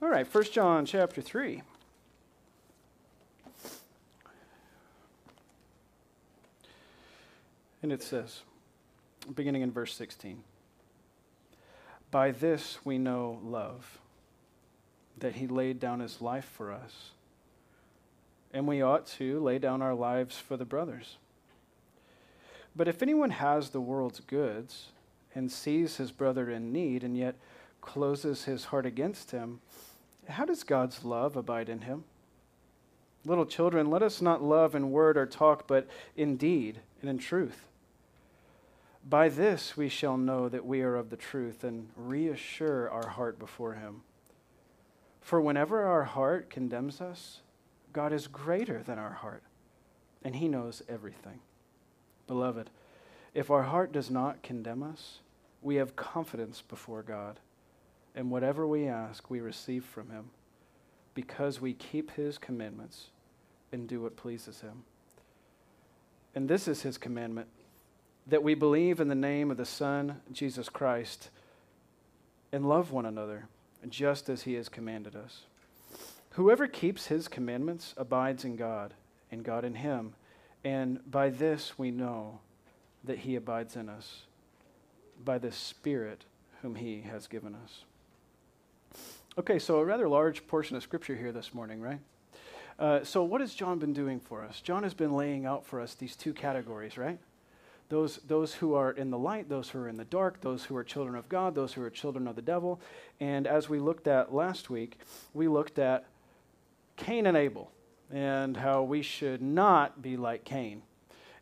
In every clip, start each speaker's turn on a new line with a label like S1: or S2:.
S1: All right, 1 John chapter 3. And it says, beginning in verse 16 By this we know love, that he laid down his life for us, and we ought to lay down our lives for the brothers. But if anyone has the world's goods and sees his brother in need and yet closes his heart against him, how does God's love abide in him? Little children, let us not love in word or talk, but in deed and in truth. By this we shall know that we are of the truth and reassure our heart before him. For whenever our heart condemns us, God is greater than our heart, and he knows everything. Beloved, if our heart does not condemn us, we have confidence before God, and whatever we ask, we receive from him, because we keep his commandments and do what pleases him. And this is his commandment that we believe in the name of the Son, Jesus Christ, and love one another, just as he has commanded us. Whoever keeps his commandments abides in God, and God in him. And by this we know that he abides in us, by the Spirit whom he has given us. Okay, so a rather large portion of Scripture here this morning, right? Uh, so, what has John been doing for us? John has been laying out for us these two categories, right? Those, those who are in the light, those who are in the dark, those who are children of God, those who are children of the devil. And as we looked at last week, we looked at Cain and Abel and how we should not be like Cain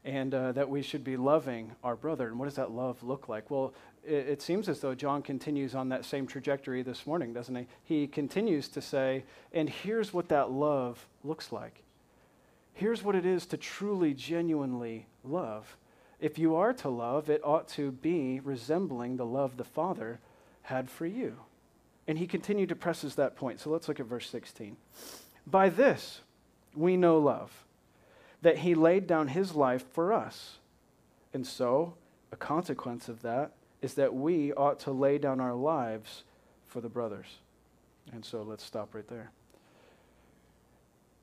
S1: and uh, that we should be loving our brother. And what does that love look like? Well, it, it, seems as though John continues on that same trajectory this morning, doesn't he? He continues to say, and here's what that love looks like. Here's what it is to truly, genuinely love. If you are to love, it ought to be resembling the love the Father had for you. And he continued to presses that point. So let's look at verse 16. By this we know love, that he laid down his life for us. And so, a consequence of that is that we ought to lay down our lives for the brothers. And so let's stop right there.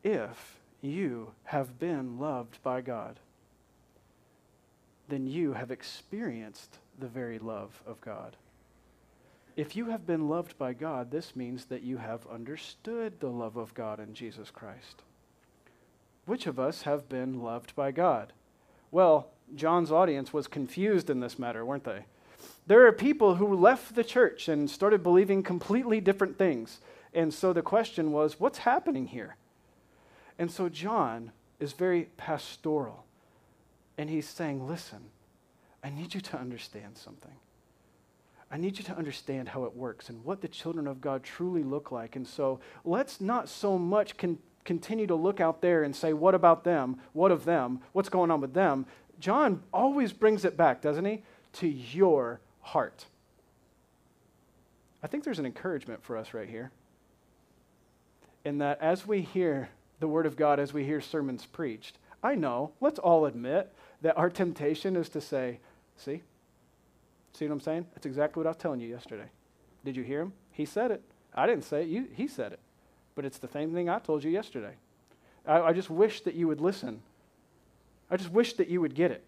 S1: If you have been loved by God, then you have experienced the very love of God. If you have been loved by God, this means that you have understood the love of God in Jesus Christ. Which of us have been loved by God? Well, John's audience was confused in this matter, weren't they? There are people who left the church and started believing completely different things. And so the question was, what's happening here? And so John is very pastoral. And he's saying, listen, I need you to understand something. I need you to understand how it works and what the children of God truly look like. And so let's not so much con- continue to look out there and say, what about them? What of them? What's going on with them? John always brings it back, doesn't he? To your heart. I think there's an encouragement for us right here. In that as we hear the Word of God, as we hear sermons preached, I know, let's all admit that our temptation is to say, see, See what I'm saying? That's exactly what I was telling you yesterday. Did you hear him? He said it. I didn't say it. You, he said it. But it's the same thing I told you yesterday. I, I just wish that you would listen. I just wish that you would get it.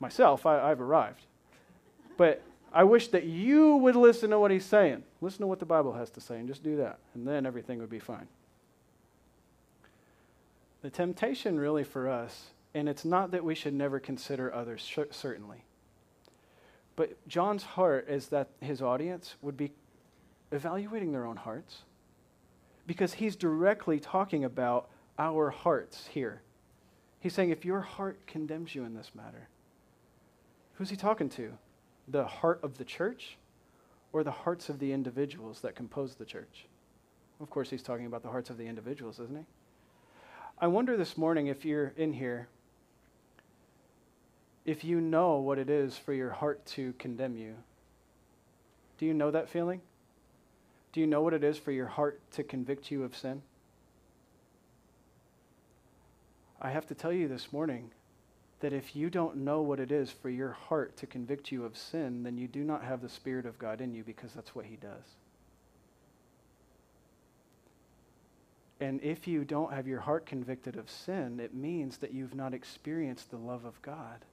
S1: Myself, I, I've arrived. But I wish that you would listen to what he's saying. Listen to what the Bible has to say and just do that. And then everything would be fine. The temptation, really, for us and it's not that we should never consider others, certainly. But John's heart is that his audience would be evaluating their own hearts because he's directly talking about our hearts here. He's saying, if your heart condemns you in this matter, who's he talking to? The heart of the church or the hearts of the individuals that compose the church? Of course, he's talking about the hearts of the individuals, isn't he? I wonder this morning if you're in here if you know what it is for your heart to condemn you. Do you know that feeling? Do you know what it is for your heart to convict you of sin? I have to tell you this morning that if you don't know what it is for your heart to convict you of sin, then you do not have the Spirit of God in you because that's what He does. And if you don't have your heart convicted of sin, it means that you've not experienced the love of God.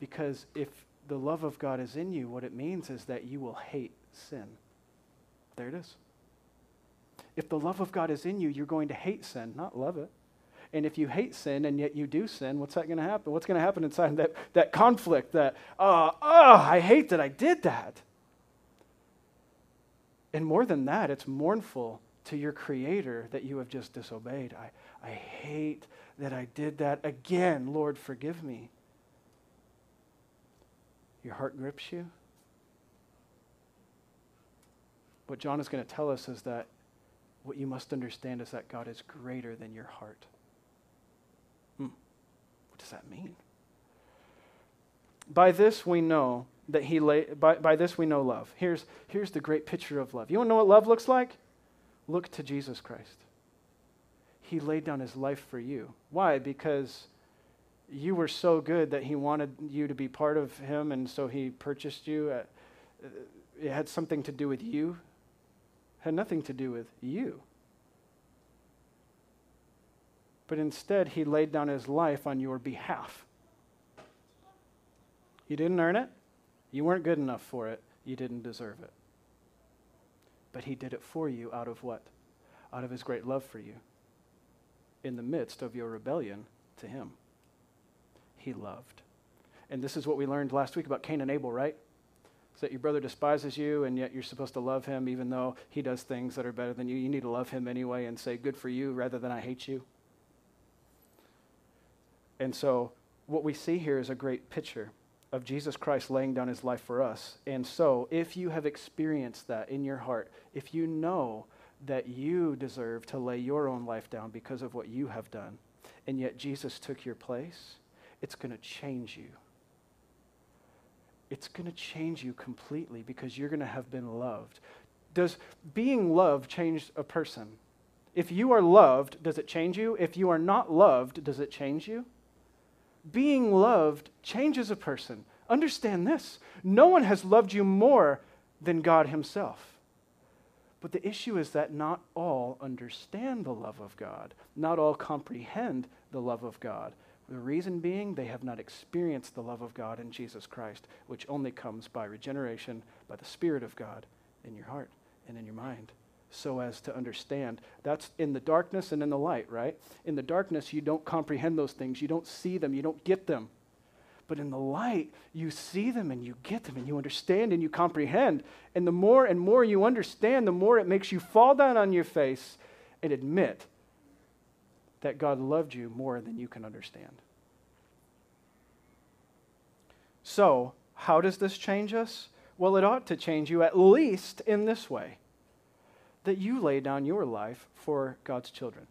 S1: Because if the love of God is in you, what it means is that you will hate sin. There it is. If the love of God is in you, you're going to hate sin, not love it. And if you hate sin and yet you do sin, what's that going to happen? What's going to happen inside that, that conflict that, oh, oh, I hate that I did that? And more than that, it's mournful to your Creator that you have just disobeyed. I, I hate that I did that again. Lord, forgive me. Your heart grips you. What John is going to tell us is that what you must understand is that God is greater than your heart. Does that mean? By this we know that he lay, by, by this we know love. Here's, here's the great picture of love. You want to know what love looks like? Look to Jesus Christ. He laid down his life for you. Why? Because you were so good that he wanted you to be part of him, and so he purchased you. Uh, it had something to do with you, it had nothing to do with you. But instead, he laid down his life on your behalf. You didn't earn it. You weren't good enough for it. You didn't deserve it. But he did it for you out of what? Out of his great love for you. In the midst of your rebellion to him, he loved. And this is what we learned last week about Cain and Abel, right? Is that your brother despises you, and yet you're supposed to love him even though he does things that are better than you. You need to love him anyway and say, Good for you, rather than I hate you. And so, what we see here is a great picture of Jesus Christ laying down his life for us. And so, if you have experienced that in your heart, if you know that you deserve to lay your own life down because of what you have done, and yet Jesus took your place, it's going to change you. It's going to change you completely because you're going to have been loved. Does being loved change a person? If you are loved, does it change you? If you are not loved, does it change you? Being loved changes a person. Understand this no one has loved you more than God Himself. But the issue is that not all understand the love of God, not all comprehend the love of God. The reason being, they have not experienced the love of God in Jesus Christ, which only comes by regeneration, by the Spirit of God in your heart and in your mind so as to understand. That's in the darkness and in the light, right? In the darkness, you don't comprehend those things, you don't see them, you don't get them. But in the light, you see them and you get them and you understand and you comprehend. And the more and more you understand, the more it makes you fall down on your face and admit that God loved you more than you can understand. So, how does this change us? Well, it ought to change you at least in this way that you lay down your life for God's children.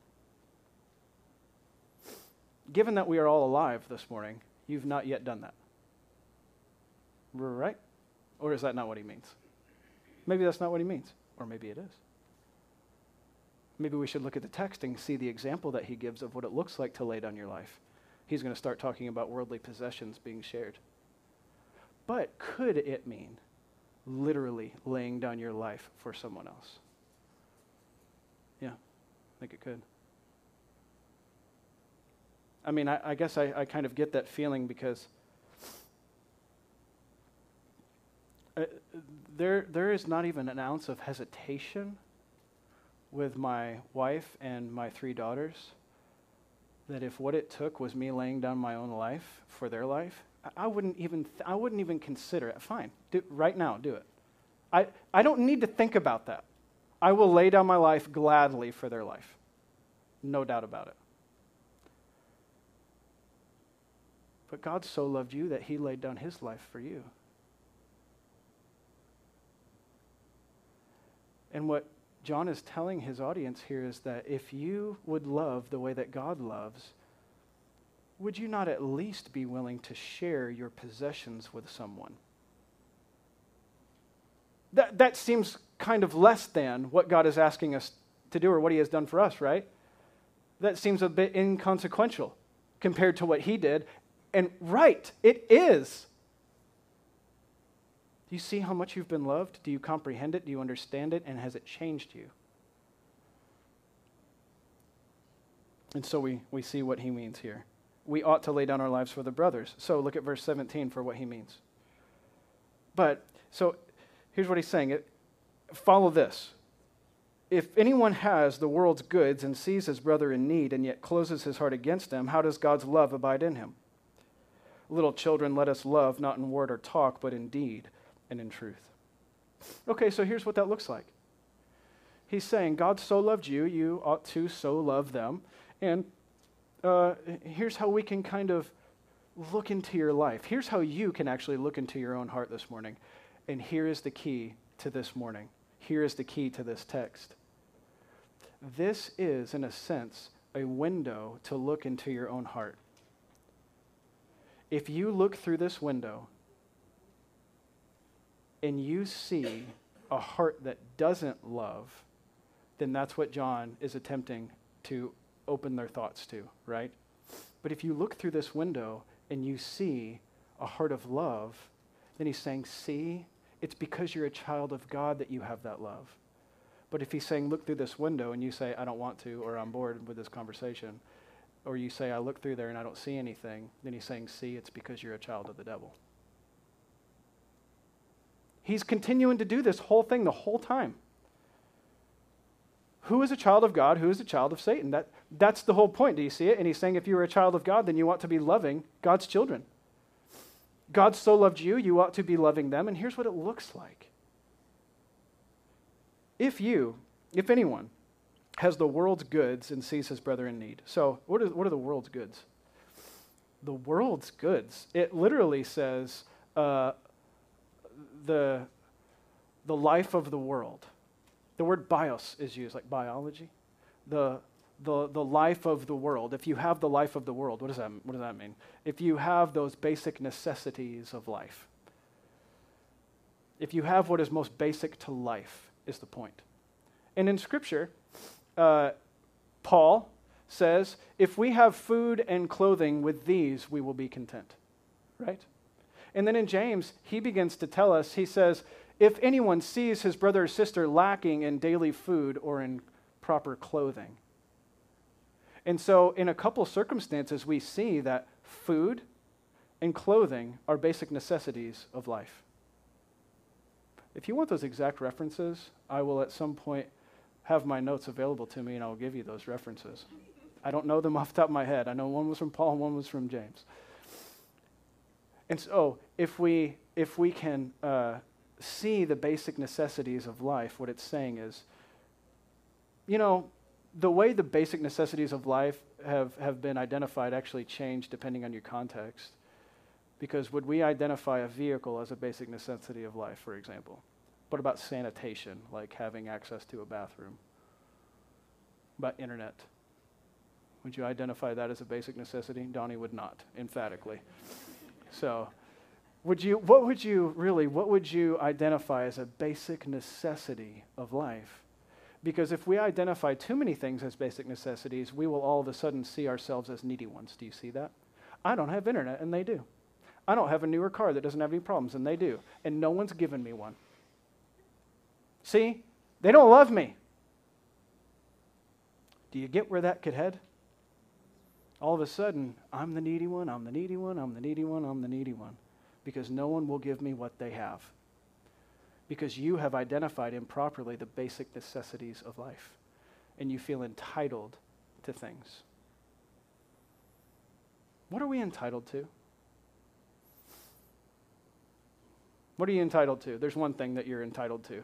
S1: Given that we are all alive this morning, you've not yet done that. Right? Or is that not what he means? Maybe that's not what he means, or maybe it is. Maybe we should look at the text and see the example that he gives of what it looks like to lay down your life. He's going to start talking about worldly possessions being shared. But could it mean literally laying down your life for someone else? Think it could. I mean, I, I guess I, I, kind of get that feeling because uh, there, there is not even an ounce of hesitation with my wife and my three daughters that if what it took was me laying down my own life for their life, I, I wouldn't even th- I wouldn't even consider it. Fine, do, right now, do it. I, I don't need to think about that. I will lay down my life gladly for their life. No doubt about it. But God so loved you that he laid down his life for you. And what John is telling his audience here is that if you would love the way that God loves, would you not at least be willing to share your possessions with someone? That, that seems kind of less than what God is asking us to do or what He has done for us, right? That seems a bit inconsequential compared to what He did. And right, it is. Do you see how much you've been loved? Do you comprehend it? Do you understand it? And has it changed you? And so we, we see what he means here. We ought to lay down our lives for the brothers. So look at verse 17 for what he means. But, so here's what he's saying it, follow this. If anyone has the world's goods and sees his brother in need and yet closes his heart against him, how does God's love abide in him? Little children, let us love not in word or talk, but in deed and in truth. Okay, so here's what that looks like. He's saying, God so loved you, you ought to so love them. And uh, here's how we can kind of look into your life. Here's how you can actually look into your own heart this morning. And here is the key to this morning. Here is the key to this text. This is, in a sense, a window to look into your own heart. If you look through this window and you see a heart that doesn't love, then that's what John is attempting to open their thoughts to, right? But if you look through this window and you see a heart of love, then he's saying, See, it's because you're a child of God that you have that love. But if he's saying, Look through this window, and you say, I don't want to, or I'm bored with this conversation, or you say, I look through there and I don't see anything, then he's saying, See, it's because you're a child of the devil. He's continuing to do this whole thing the whole time. Who is a child of God? Who is a child of Satan? That, that's the whole point. Do you see it? And he's saying if you are a child of God, then you ought to be loving God's children. God so loved you, you ought to be loving them. And here's what it looks like. If you, if anyone, has the world's goods and sees his brother in need. So, what are, what are the world's goods? The world's goods. It literally says uh, the, the life of the world. The word bios is used, like biology. The, the, the life of the world. If you have the life of the world, what does, that, what does that mean? If you have those basic necessities of life. If you have what is most basic to life, is the point. And in Scripture, uh, Paul says, if we have food and clothing, with these we will be content. Right? And then in James, he begins to tell us, he says, if anyone sees his brother or sister lacking in daily food or in proper clothing. And so, in a couple circumstances, we see that food and clothing are basic necessities of life. If you want those exact references, I will at some point have my notes available to me and I'll give you those references. I don't know them off the top of my head. I know one was from Paul and one was from James. And so, if we, if we can uh, see the basic necessities of life, what it's saying is, you know, the way the basic necessities of life have, have been identified actually change depending on your context. Because would we identify a vehicle as a basic necessity of life, for example? What about sanitation, like having access to a bathroom? About internet? Would you identify that as a basic necessity? Donnie would not, emphatically. So, would you, what would you really, what would you identify as a basic necessity of life? Because if we identify too many things as basic necessities, we will all of a sudden see ourselves as needy ones. Do you see that? I don't have internet, and they do. I don't have a newer car that doesn't have any problems, and they do. And no one's given me one. See? They don't love me. Do you get where that could head? All of a sudden, I'm the needy one, I'm the needy one, I'm the needy one, I'm the needy one because no one will give me what they have. Because you have identified improperly the basic necessities of life, and you feel entitled to things. What are we entitled to? What are you entitled to? There's one thing that you're entitled to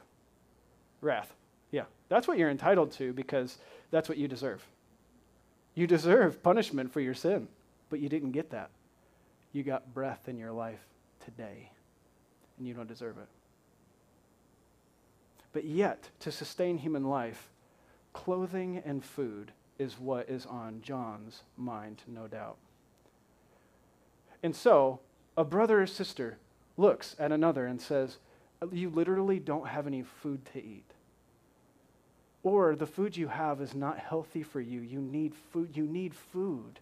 S1: wrath. Yeah, that's what you're entitled to because that's what you deserve. You deserve punishment for your sin, but you didn't get that. You got breath in your life today, and you don't deserve it. But yet, to sustain human life, clothing and food is what is on John's mind, no doubt. And so, a brother or sister looks at another and says, You literally don't have any food to eat. Or the food you have is not healthy for you. You need food. You need food.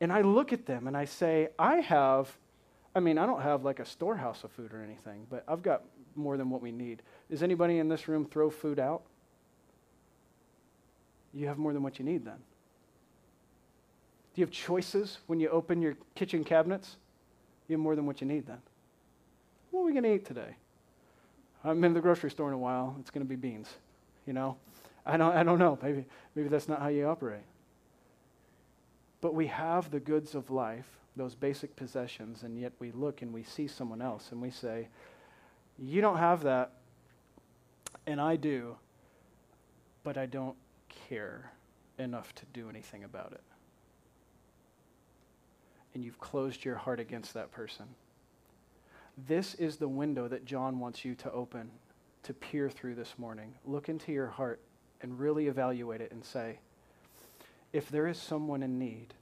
S1: And I look at them and I say, I have, I mean, I don't have like a storehouse of food or anything, but I've got more than what we need. Does anybody in this room throw food out? you have more than what you need then. Do you have choices when you open your kitchen cabinets? You have more than what you need then. What are we going to eat today? I haven't been to the grocery store in a while. It's going to be beans. You know, I don't, I don't know. Maybe, maybe that's not how you operate. But we have the goods of life, those basic possessions, and yet we look and we see someone else and we say, You don't have that, and I do, but I don't care enough to do anything about it. And you've closed your heart against that person. This is the window that John wants you to open, to peer through this morning. Look into your heart and really evaluate it and say, if there is someone in need,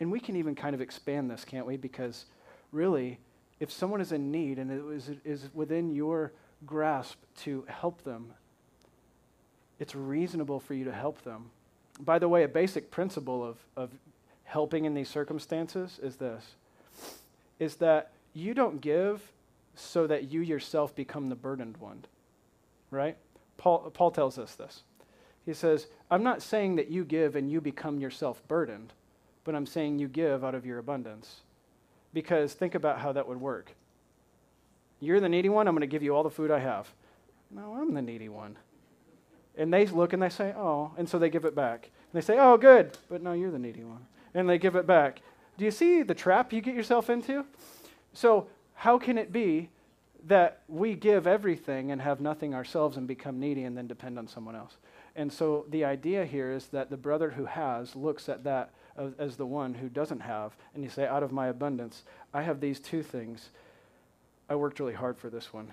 S1: and we can even kind of expand this, can't we? Because really, if someone is in need and it is, is within your grasp to help them, it's reasonable for you to help them. By the way, a basic principle of, of helping in these circumstances is this is that you don't give so that you yourself become the burdened one, right? Paul, Paul tells us this. He says, I'm not saying that you give and you become yourself burdened, but I'm saying you give out of your abundance. Because think about how that would work. You're the needy one, I'm going to give you all the food I have. No, I'm the needy one. And they look and they say, oh, and so they give it back. And they say, oh, good, but no, you're the needy one. And they give it back. Do you see the trap you get yourself into? So, how can it be that we give everything and have nothing ourselves and become needy and then depend on someone else? And so, the idea here is that the brother who has looks at that as, the one who doesn't have, and you say, out of my abundance, I have these two things. I worked really hard for this one,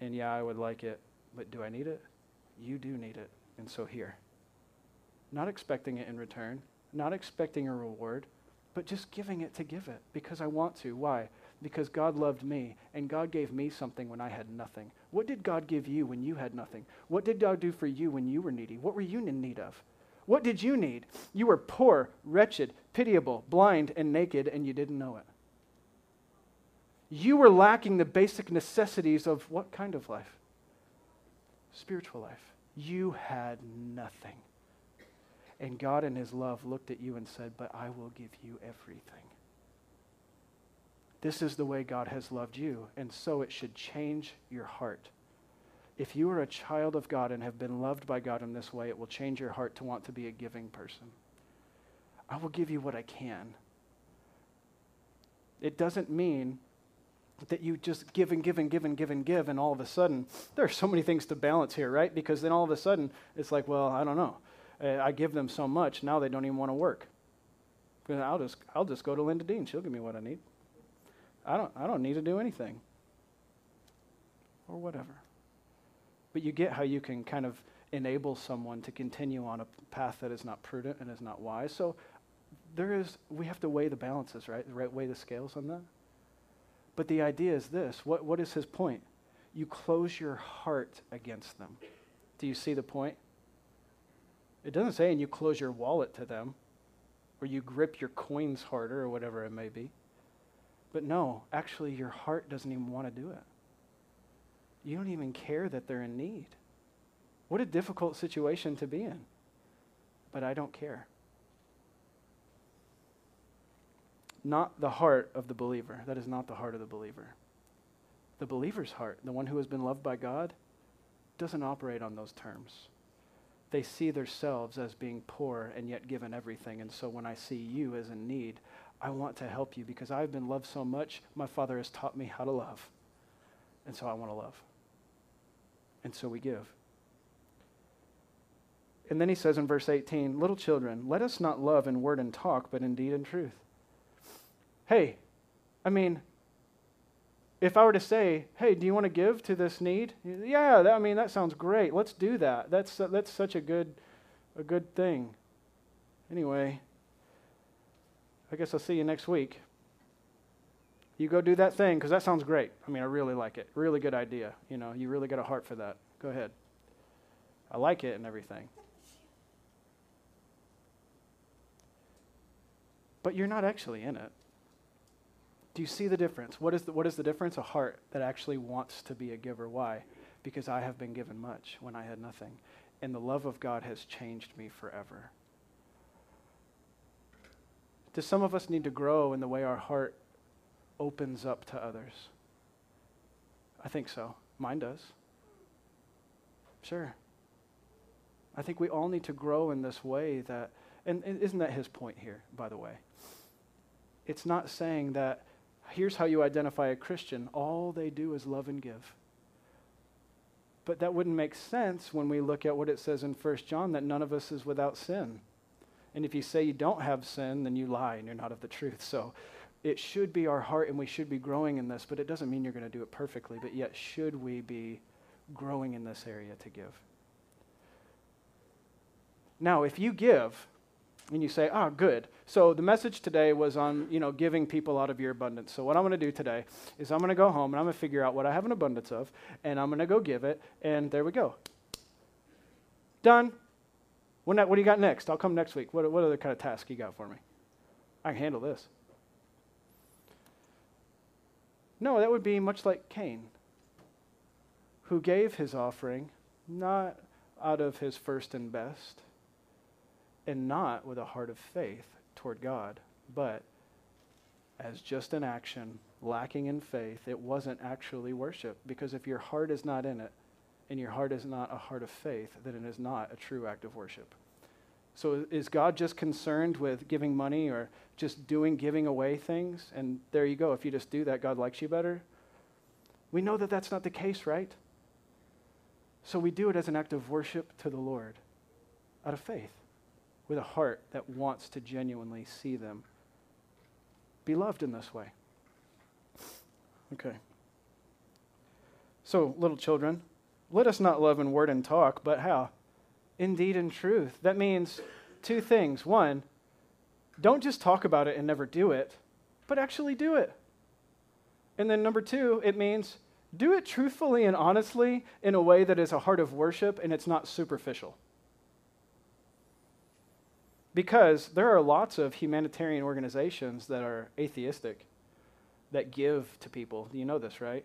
S1: and yeah, I would like it, but do I need it? You do need it, and so here. Not expecting it in return, not expecting a reward, but just giving it to give it because I want to. Why? Because God loved me, and God gave me something when I had nothing. What did God give you when you had nothing? What did God do for you when you were needy? What were you in need of? What did you need? You were poor, wretched, pitiable, blind, and naked, and you didn't know it. You were lacking the basic necessities of what kind of life? Spiritual life. You had nothing. And God, in His love, looked at you and said, But I will give you everything. This is the way God has loved you, and so it should change your heart. If you are a child of God and have been loved by God in this way, it will change your heart to want to be a giving person. I will give you what I can. It doesn't mean that you just give and give and give and give and give, and all of a sudden, there are so many things to balance here, right? Because then all of a sudden, it's like, well, I don't know. Uh, I give them so much, now they don't even want to work. I'll just, I'll just go to Linda Dean. She'll give me what I need. I don't, I don't need to do anything. Or whatever. But you get how you can kind of enable someone to continue on a path that is not prudent and is not wise. So there is, we have to weigh the balances, right? The right weigh the scales on that. But the idea is this what, what is his point? You close your heart against them. Do you see the point? It doesn't say, and you close your wallet to them, or you grip your coins harder, or whatever it may be. But no, actually, your heart doesn't even want to do it. You don't even care that they're in need. What a difficult situation to be in. But I don't care. Not the heart of the believer. That is not the heart of the believer. The believer's heart, the one who has been loved by God, doesn't operate on those terms. They see themselves as being poor and yet given everything. And so when I see you as in need, I want to help you because I've been loved so much. My Father has taught me how to love. And so I want to love. And so we give. And then he says in verse 18, Little children, let us not love in word and talk, but in deed and truth. Hey, I mean, if I were to say, hey, do you want to give to this need? Yeah, that, I mean, that sounds great. Let's do that. That's, uh, that's such a good, a good thing. Anyway, I guess I'll see you next week. You go do that thing because that sounds great. I mean, I really like it. Really good idea. You know, you really got a heart for that. Go ahead. I like it and everything. But you're not actually in it. Do you see the difference? What is the, what is the difference? A heart that actually wants to be a giver. Why? Because I have been given much when I had nothing. and the love of God has changed me forever. Do some of us need to grow in the way our heart opens up to others? I think so. Mine does. Sure. I think we all need to grow in this way that, and, and isn't that his point here, by the way? It's not saying that here's how you identify a Christian all they do is love and give. But that wouldn't make sense when we look at what it says in 1 John that none of us is without sin. And if you say you don't have sin, then you lie and you're not of the truth. So it should be our heart and we should be growing in this, but it doesn't mean you're going to do it perfectly. But yet, should we be growing in this area to give? Now, if you give, and you say, "Ah, oh, good." So the message today was on, you know, giving people out of your abundance. So what I'm going to do today is I'm going to go home and I'm going to figure out what I have an abundance of, and I'm going to go give it, and there we go. Done. What, do you got next? I'll come next week. What, what other kind of task you got for me? I can handle this. No, that would be much like Cain, who gave his offering not out of his first and best and not with a heart of faith toward God, but as just an action lacking in faith. It wasn't actually worship because if your heart is not in it and your heart is not a heart of faith, then it is not a true act of worship. So is God just concerned with giving money or just doing giving away things and there you go if you just do that God likes you better? We know that that's not the case, right? So we do it as an act of worship to the Lord out of faith with a heart that wants to genuinely see them be loved in this way. Okay. So, little children, let us not love in word and talk, but how? Indeed in truth. That means two things. One, don't just talk about it and never do it, but actually do it. And then number two, it means do it truthfully and honestly in a way that is a heart of worship and it's not superficial. Because there are lots of humanitarian organizations that are atheistic that give to people. You know this, right?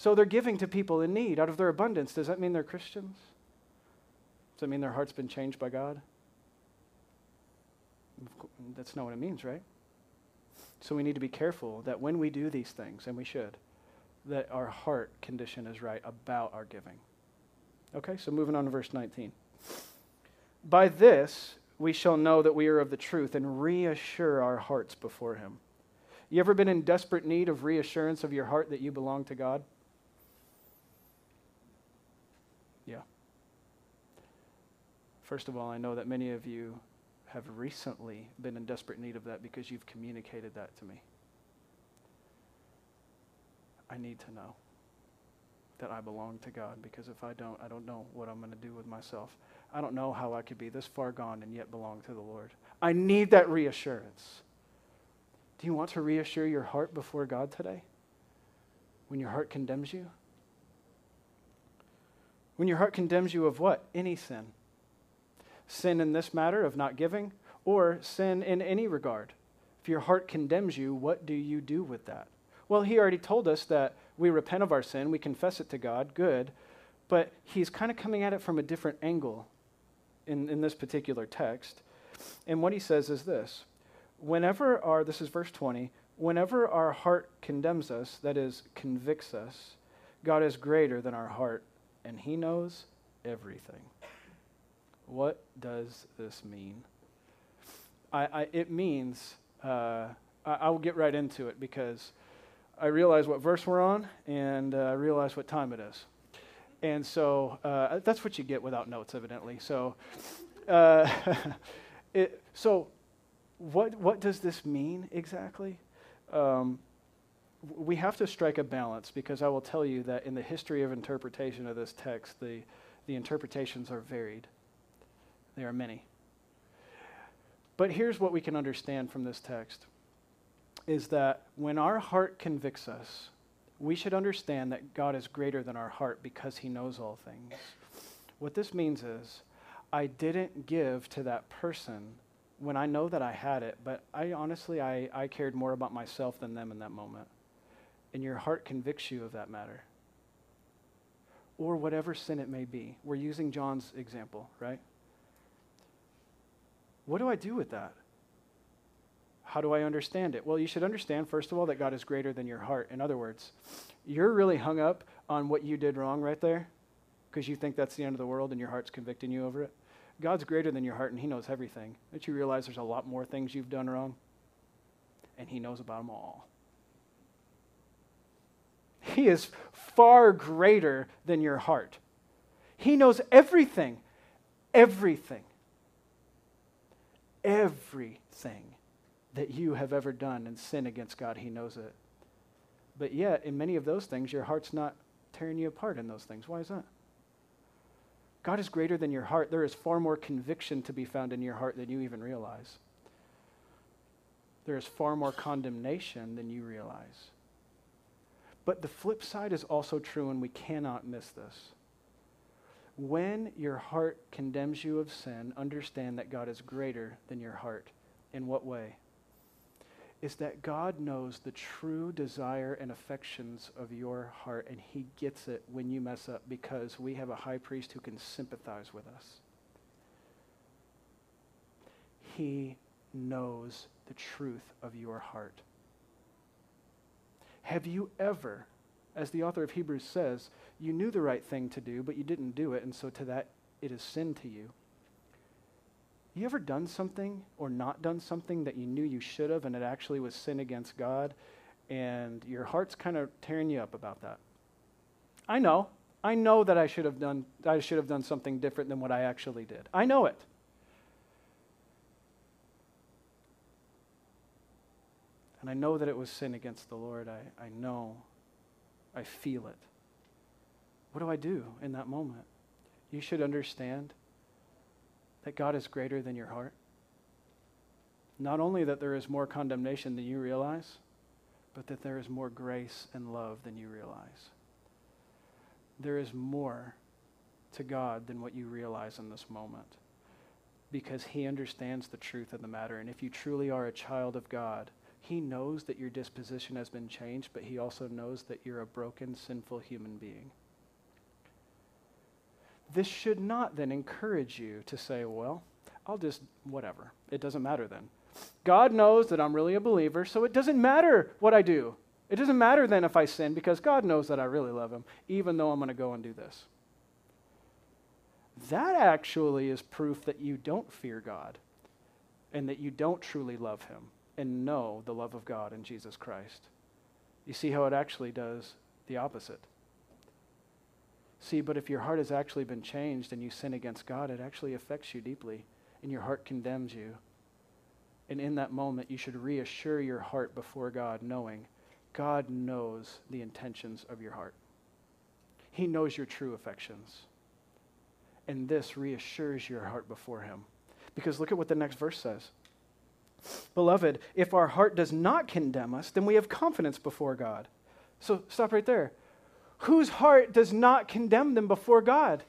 S1: So they're giving to people in need out of their abundance. Does that mean they're Christians? Does that mean their heart's been changed by God? That's not what it means, right? So we need to be careful that when we do these things, and we should, that our heart condition is right about our giving. Okay, so moving on to verse 19. By this, we shall know that we are of the truth and reassure our hearts before Him. You ever been in desperate need of reassurance of your heart that you belong to God? Yeah. First of all, I know that many of you have recently been in desperate need of that because you've communicated that to me. I need to know that I belong to God because if I don't, I don't know what I'm going to do with myself. I don't know how I could be this far gone and yet belong to the Lord. I need that reassurance. Do you want to reassure your heart before God today? When your heart condemns you? When your heart condemns you of what? Any sin. Sin in this matter of not giving, or sin in any regard. If your heart condemns you, what do you do with that? Well, he already told us that we repent of our sin, we confess it to God, good, but he's kind of coming at it from a different angle in, in this particular text. And what he says is this Whenever our, this is verse 20, whenever our heart condemns us, that is, convicts us, God is greater than our heart, and he knows everything. What does this mean? I, I it means, uh, I, I will get right into it because I realize what verse we're on, and uh, I realize what time it is. And so uh, that's what you get without notes, evidently. So, uh, it, so what, what does this mean exactly? Um, we have to strike a balance because I will tell you that in the history of interpretation of this text, the, the interpretations are varied. There are many. But here's what we can understand from this text is that when our heart convicts us, we should understand that God is greater than our heart because he knows all things. What this means is, I didn't give to that person when I know that I had it, but I honestly, I, I cared more about myself than them in that moment. And your heart convicts you of that matter. or whatever sin it may be. We're using John's example, right? What do I do with that? How do I understand it? Well, you should understand, first of all, that God is greater than your heart. In other words, you're really hung up on what you did wrong right there because you think that's the end of the world and your heart's convicting you over it. God's greater than your heart and He knows everything. Don't you realize there's a lot more things you've done wrong? And He knows about them all. He is far greater than your heart. He knows everything. Everything. Everything that you have ever done and sin against God, He knows it. But yet, in many of those things, your heart's not tearing you apart in those things. Why is that? God is greater than your heart. There is far more conviction to be found in your heart than you even realize. There is far more condemnation than you realize. But the flip side is also true, and we cannot miss this. When your heart condemns you of sin, understand that God is greater than your heart. In what way? Is that God knows the true desire and affections of your heart, and He gets it when you mess up because we have a high priest who can sympathize with us. He knows the truth of your heart. Have you ever, as the author of Hebrews says, you knew the right thing to do, but you didn't do it, and so to that it is sin to you? You ever done something or not done something that you knew you should have and it actually was sin against God and your heart's kind of tearing you up about that? I know. I know that I should have done I should have done something different than what I actually did. I know it. And I know that it was sin against the Lord. I, I know. I feel it. What do I do in that moment? You should understand that God is greater than your heart. Not only that there is more condemnation than you realize, but that there is more grace and love than you realize. There is more to God than what you realize in this moment because He understands the truth of the matter. And if you truly are a child of God, he knows that your disposition has been changed, but He also knows that you're a broken, sinful human being. This should not then encourage you to say, well, I'll just, whatever. It doesn't matter then. God knows that I'm really a believer, so it doesn't matter what I do. It doesn't matter then if I sin because God knows that I really love Him, even though I'm going to go and do this. That actually is proof that you don't fear God and that you don't truly love Him and know the love of God in Jesus Christ. You see how it actually does the opposite. See, but if your heart has actually been changed and you sin against God, it actually affects you deeply, and your heart condemns you. And in that moment, you should reassure your heart before God, knowing God knows the intentions of your heart. He knows your true affections. And this reassures your heart before Him. Because look at what the next verse says. Beloved, if our heart does not condemn us, then we have confidence before God. So stop right there. Whose heart does not condemn them before God?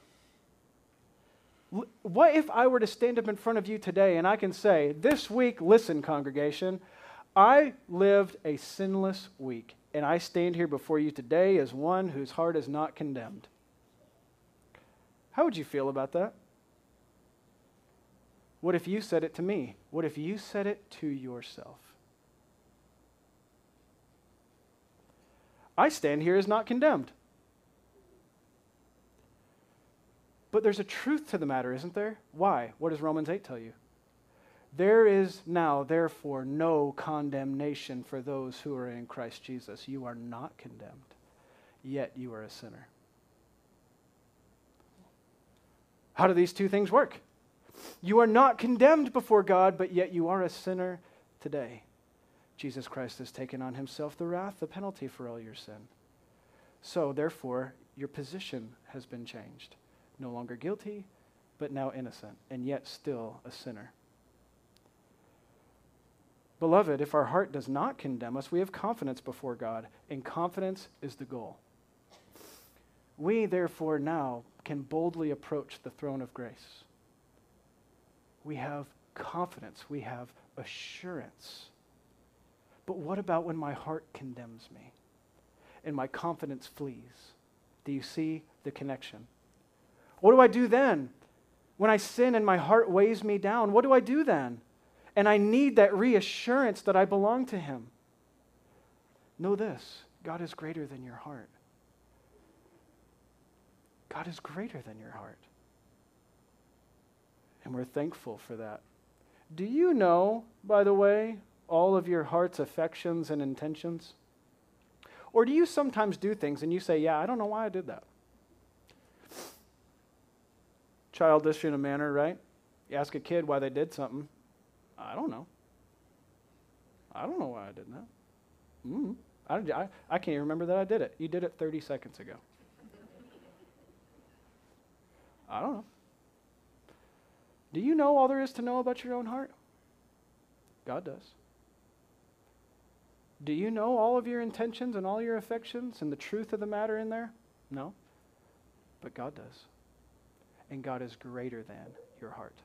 S1: What if I were to stand up in front of you today and I can say, This week, listen, congregation, I lived a sinless week, and I stand here before you today as one whose heart is not condemned? How would you feel about that? What if you said it to me? What if you said it to yourself? I stand here as not condemned. But there's a truth to the matter, isn't there? Why? What does Romans 8 tell you? There is now, therefore, no condemnation for those who are in Christ Jesus. You are not condemned, yet you are a sinner. How do these two things work? You are not condemned before God, but yet you are a sinner today. Jesus Christ has taken on himself the wrath, the penalty for all your sin. So, therefore, your position has been changed. No longer guilty, but now innocent, and yet still a sinner. Beloved, if our heart does not condemn us, we have confidence before God, and confidence is the goal. We, therefore, now can boldly approach the throne of grace we have confidence, we have assurance. But what about when my heart condemns me and my confidence flees? Do you see the connection. What do I do then? When I sin and my heart weighs me down, what do I do then? And I need that reassurance that I belong to Him. Know this God is greater than your heart. God is greater than your heart. And we're thankful for that. Do you know, by the way, all of your heart's affections and intentions? Or do you sometimes do things and you say, Yeah, I don't know why I did that? Childish in a manner, right? You ask a kid why they did something. I don't know. I don't know why I did that. Mm, I, I, I can't even remember that I did it. You did it 30 seconds ago. I don't know. Do you know all there is to know about your own heart? God does. Do you know all of your intentions and all your affections and the truth of the matter in there? No. But God does. And God is greater than your heart.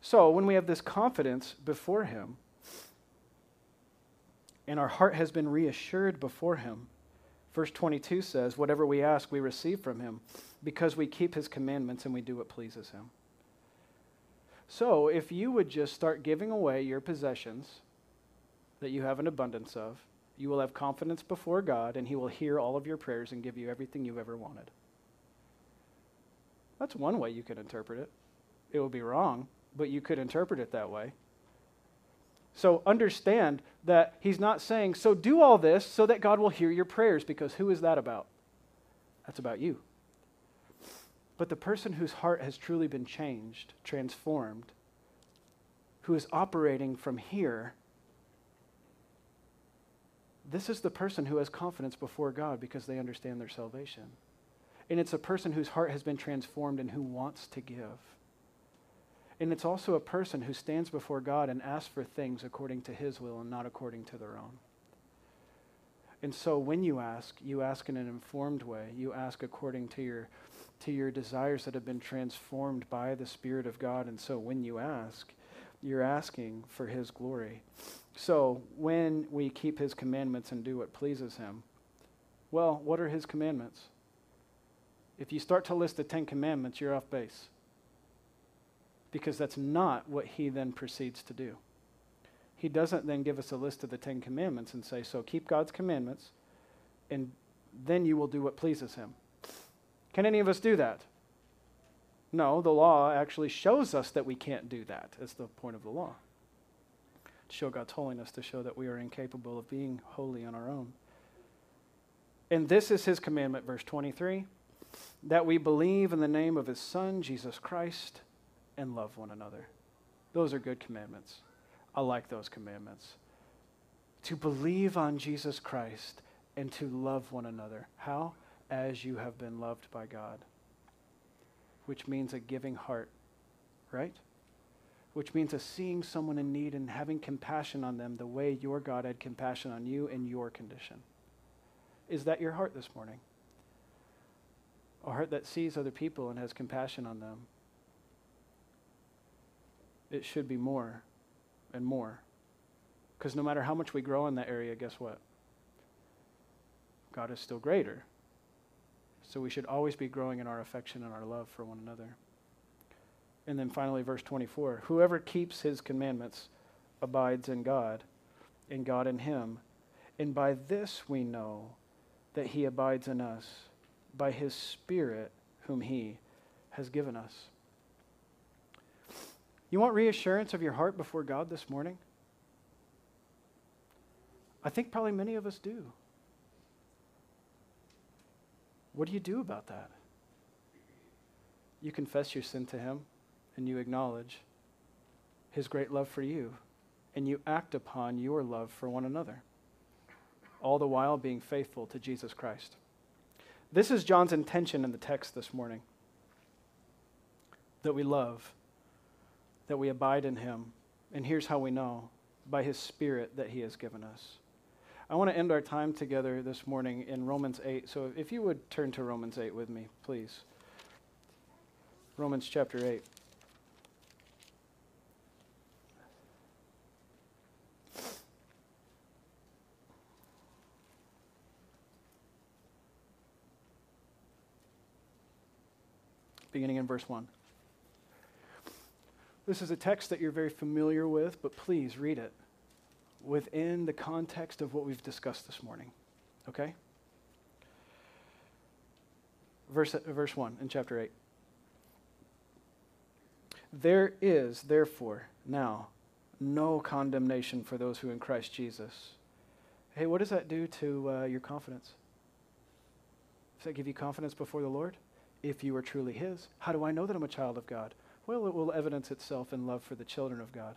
S1: So, when we have this confidence before Him, and our heart has been reassured before Him, verse 22 says, Whatever we ask, we receive from Him, because we keep His commandments and we do what pleases Him. So, if you would just start giving away your possessions that you have an abundance of, you will have confidence before God, and He will hear all of your prayers and give you everything you've ever wanted. That's one way you could interpret it. It will be wrong, but you could interpret it that way. So understand that He's not saying, so do all this so that God will hear your prayers, because who is that about? That's about you. But the person whose heart has truly been changed, transformed, who is operating from here, this is the person who has confidence before God because they understand their salvation. And it's a person whose heart has been transformed and who wants to give. And it's also a person who stands before God and asks for things according to his will and not according to their own. And so when you ask, you ask in an informed way. You ask according to your to your desires that have been transformed by the Spirit of God. And so when you ask, you're asking for His glory. So when we keep His commandments and do what pleases Him, well, what are His commandments? If you start to list the Ten Commandments, you're off base. Because that's not what He then proceeds to do. He doesn't then give us a list of the Ten Commandments and say, so keep God's commandments, and then you will do what pleases Him. Can any of us do that? No, the law actually shows us that we can't do that. That's the point of the law. To show God's holiness, to show that we are incapable of being holy on our own. And this is his commandment, verse 23 that we believe in the name of his Son, Jesus Christ, and love one another. Those are good commandments. I like those commandments. To believe on Jesus Christ and to love one another. How? As you have been loved by God, which means a giving heart, right? Which means a seeing someone in need and having compassion on them the way your God had compassion on you in your condition. Is that your heart this morning? A heart that sees other people and has compassion on them. It should be more and more. Because no matter how much we grow in that area, guess what? God is still greater. So we should always be growing in our affection and our love for one another. And then finally, verse 24 Whoever keeps his commandments abides in God, and God in him. And by this we know that he abides in us, by his Spirit, whom he has given us. You want reassurance of your heart before God this morning? I think probably many of us do. What do you do about that? You confess your sin to Him and you acknowledge His great love for you and you act upon your love for one another, all the while being faithful to Jesus Christ. This is John's intention in the text this morning that we love, that we abide in Him. And here's how we know by His Spirit that He has given us. I want to end our time together this morning in Romans 8. So if you would turn to Romans 8 with me, please. Romans chapter 8. Beginning in verse 1. This is a text that you're very familiar with, but please read it within the context of what we've discussed this morning. Okay? Verse, verse 1 in chapter 8. There is, therefore, now no condemnation for those who in Christ Jesus. Hey, what does that do to uh, your confidence? Does that give you confidence before the Lord? If you are truly His. How do I know that I'm a child of God? Well, it will evidence itself in love for the children of God.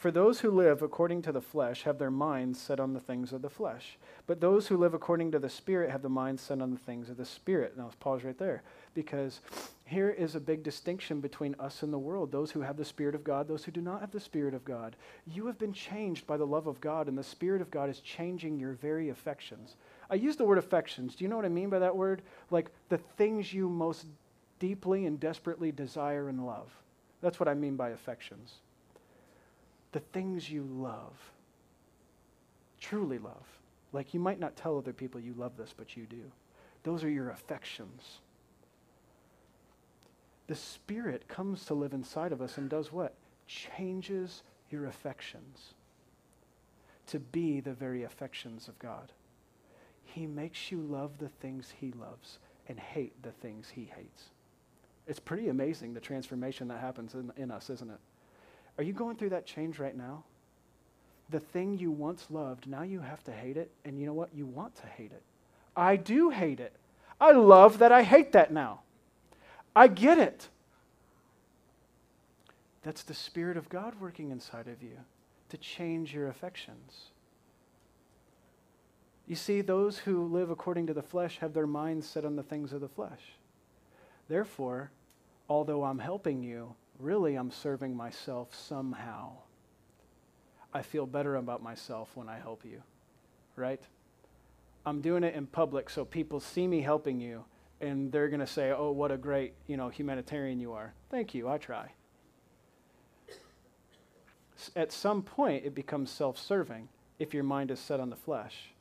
S1: For those who live according to the flesh have their minds set on the things of the flesh. But those who live according to the Spirit have the mind set on the things of the Spirit. Now, let's pause right there because here is a big distinction between us and the world those who have the Spirit of God, those who do not have the Spirit of God. You have been changed by the love of God, and the Spirit of God is changing your very affections. I use the word affections. Do you know what I mean by that word? Like the things you most deeply and desperately desire and love. That's what I mean by affections the things you love, truly love. Like you might not tell other people you love this, but you do. Those are your affections. The Spirit comes to live inside of us and does what? Changes your affections to be the very affections of God. He makes you love the things He loves and hate the things He hates. It's pretty amazing the transformation that happens in, in us, isn't it? Are you going through that change right now? The thing you once loved, now you have to hate it, and you know what? You want to hate it. I do hate it. I love that I hate that now. I get it. That's the Spirit of God working inside of you to change your affections. You see, those who live according to the flesh have their minds set on the things of the flesh. Therefore, although I'm helping you, really I'm serving myself somehow. I feel better about myself when I help you, right? I'm doing it in public so people see me helping you and they're going to say, "Oh, what a great, you know, humanitarian you are." Thank you. I try. At some point it becomes self-serving if your mind is set on the flesh.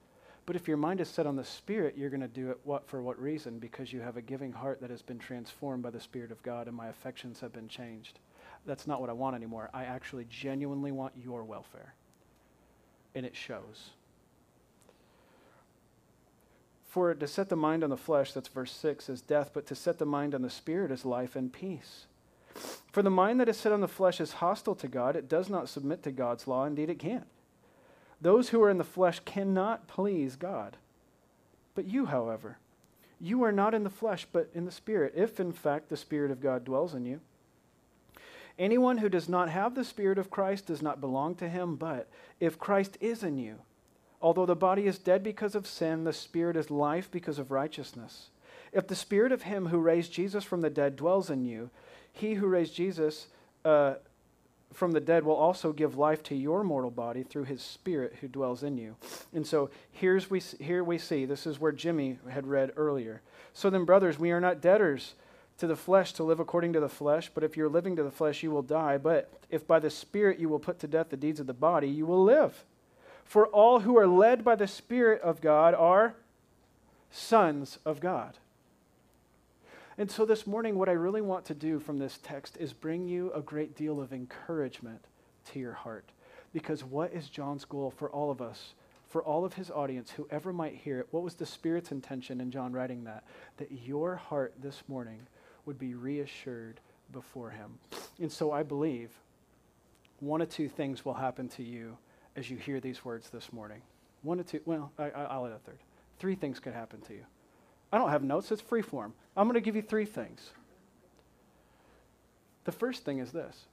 S1: But if your mind is set on the Spirit, you're going to do it what for what reason? Because you have a giving heart that has been transformed by the Spirit of God and my affections have been changed. That's not what I want anymore. I actually genuinely want your welfare. And it shows. For to set the mind on the flesh, that's verse 6, is death, but to set the mind on the Spirit is life and peace. For the mind that is set on the flesh is hostile to God. It does not submit to God's law. Indeed, it can't. Those who are in the flesh cannot please God. But you, however, you are not in the flesh, but in the Spirit, if in fact the Spirit of God dwells in you. Anyone who does not have the Spirit of Christ does not belong to him, but if Christ is in you, although the body is dead because of sin, the Spirit is life because of righteousness. If the Spirit of him who raised Jesus from the dead dwells in you, he who raised Jesus uh, from the dead will also give life to your mortal body through his spirit who dwells in you. And so here's we, here we see, this is where Jimmy had read earlier. So then, brothers, we are not debtors to the flesh to live according to the flesh, but if you're living to the flesh, you will die. But if by the Spirit you will put to death the deeds of the body, you will live. For all who are led by the Spirit of God are sons of God. And so this morning, what I really want to do from this text is bring you a great deal of encouragement to your heart. Because what is John's goal for all of us, for all of his audience, whoever might hear it? What was the Spirit's intention in John writing that? That your heart this morning would be reassured before him. And so I believe one of two things will happen to you as you hear these words this morning. One or two, well, I, will add a third. Three things could happen to you. I don't have notes, it's free form. I'm going to give you three things. The first thing is this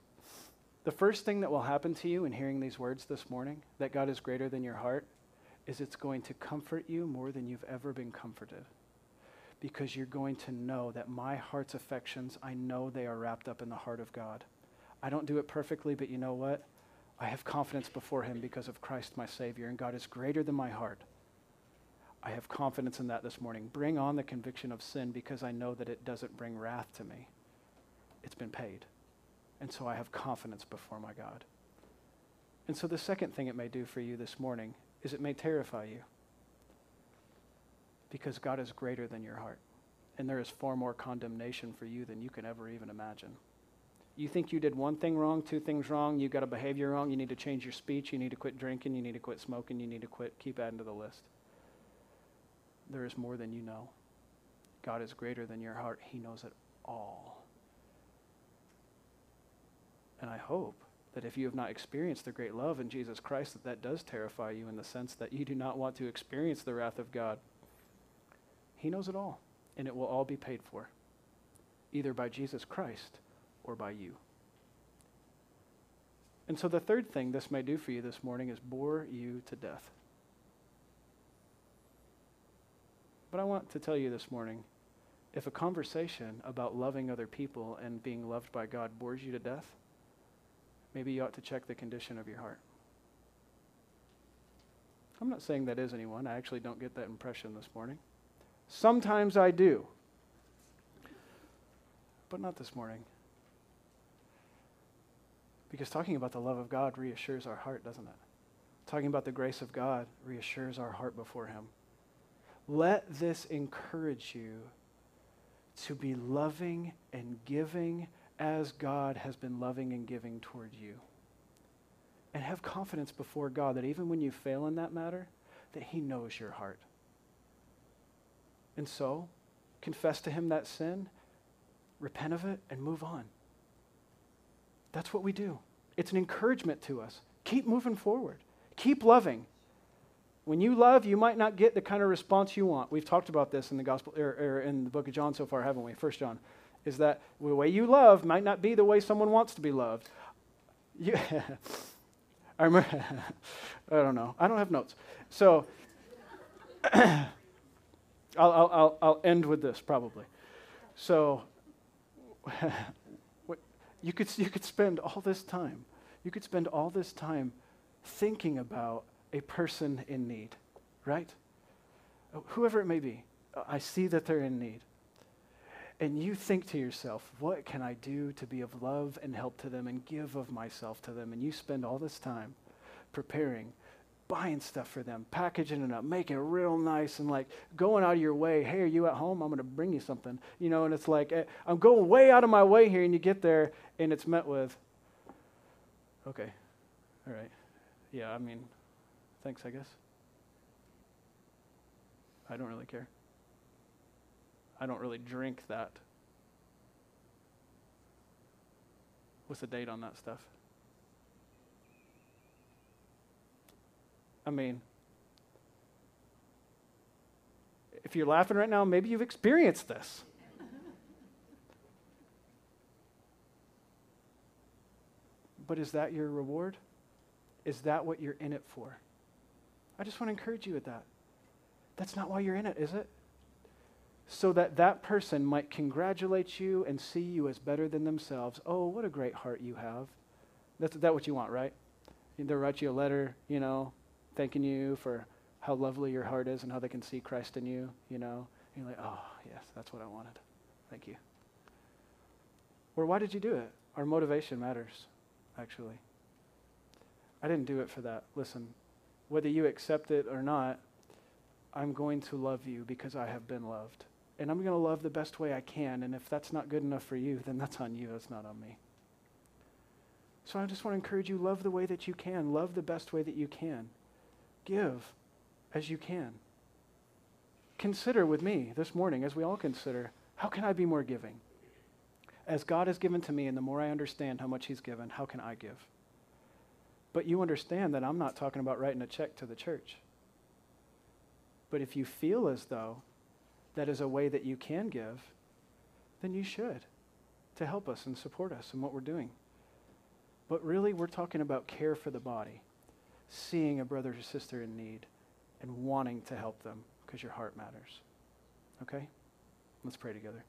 S1: the first thing that will happen to you in hearing these words this morning, that God is greater than your heart, is it's going to comfort you more than you've ever been comforted. Because you're going to know that my heart's affections, I know they are wrapped up in the heart of God. I don't do it perfectly, but you know what? I have confidence before Him because of Christ my Savior, and God is greater than my heart. I have confidence in that this morning. Bring on the conviction of sin because I know that it doesn't bring wrath to me. It's been paid. And so I have confidence before my God. And so the second thing it may do for you this morning is it may terrify you because God is greater than your heart. And there is far more condemnation for you than you can ever even imagine. You think you did one thing wrong, two things wrong, you got a behavior wrong, you need to change your speech, you need to quit drinking, you need to quit smoking, you need to quit, keep adding to the list. There is more than you know. God is greater than your heart, He knows it all. And I hope that if you have not experienced the great love in Jesus Christ, that that does terrify you in the sense that you do not want to experience the wrath of God. He knows it all, and it will all be paid for, either by Jesus Christ or by you. And so the third thing this may do for you this morning is bore you to death. But I want to tell you this morning if a conversation about loving other people and being loved by God bores you to death, maybe you ought to check the condition of your heart. I'm not saying that is anyone. I actually don't get that impression this morning. Sometimes I do, but not this morning. Because talking about the love of God reassures our heart, doesn't it? Talking about the grace of God reassures our heart before Him. Let this encourage you to be loving and giving as God has been loving and giving toward you. And have confidence before God that even when you fail in that matter, that He knows your heart. And so, confess to Him that sin, repent of it, and move on. That's what we do. It's an encouragement to us. Keep moving forward, keep loving. When you love, you might not get the kind of response you want. We've talked about this in the gospel or, er, or er, in the book of John so far, haven't we? First John is that the way you love might not be the way someone wants to be loved. You, I remember, I don't know. I don't have notes. So I'll, I'll, I'll end with this probably. So you could, you could spend all this time, you could spend all this time thinking about a person in need, right? Whoever it may be, I see that they're in need and you think to yourself, what can I do to be of love and help to them and give of myself to them? And you spend all this time preparing, buying stuff for them, packaging it up, making it real nice, and like going out of your way. Hey, are you at home? I'm going to bring you something. You know, and it's like, eh, I'm going way out of my way here, and you get there, and it's met with, okay, all right. Yeah, I mean, thanks, I guess. I don't really care. I don't really drink that. What's the date on that stuff? I mean, if you're laughing right now, maybe you've experienced this. but is that your reward? Is that what you're in it for? I just want to encourage you with that. That's not why you're in it, is it? so that that person might congratulate you and see you as better than themselves. Oh, what a great heart you have. That's that what you want, right? They'll write you a letter, you know, thanking you for how lovely your heart is and how they can see Christ in you, you know. And you're like, oh, yes, that's what I wanted. Thank you. Or why did you do it? Our motivation matters, actually. I didn't do it for that. Listen, whether you accept it or not, I'm going to love you because I have been loved and I'm going to love the best way I can. And if that's not good enough for you, then that's on you. That's not on me. So I just want to encourage you love the way that you can, love the best way that you can. Give as you can. Consider with me this morning, as we all consider, how can I be more giving? As God has given to me, and the more I understand how much He's given, how can I give? But you understand that I'm not talking about writing a check to the church. But if you feel as though that is a way that you can give, then you should to help us and support us in what we're doing. But really, we're talking about care for the body, seeing a brother or sister in need, and wanting to help them because your heart matters. Okay? Let's pray together.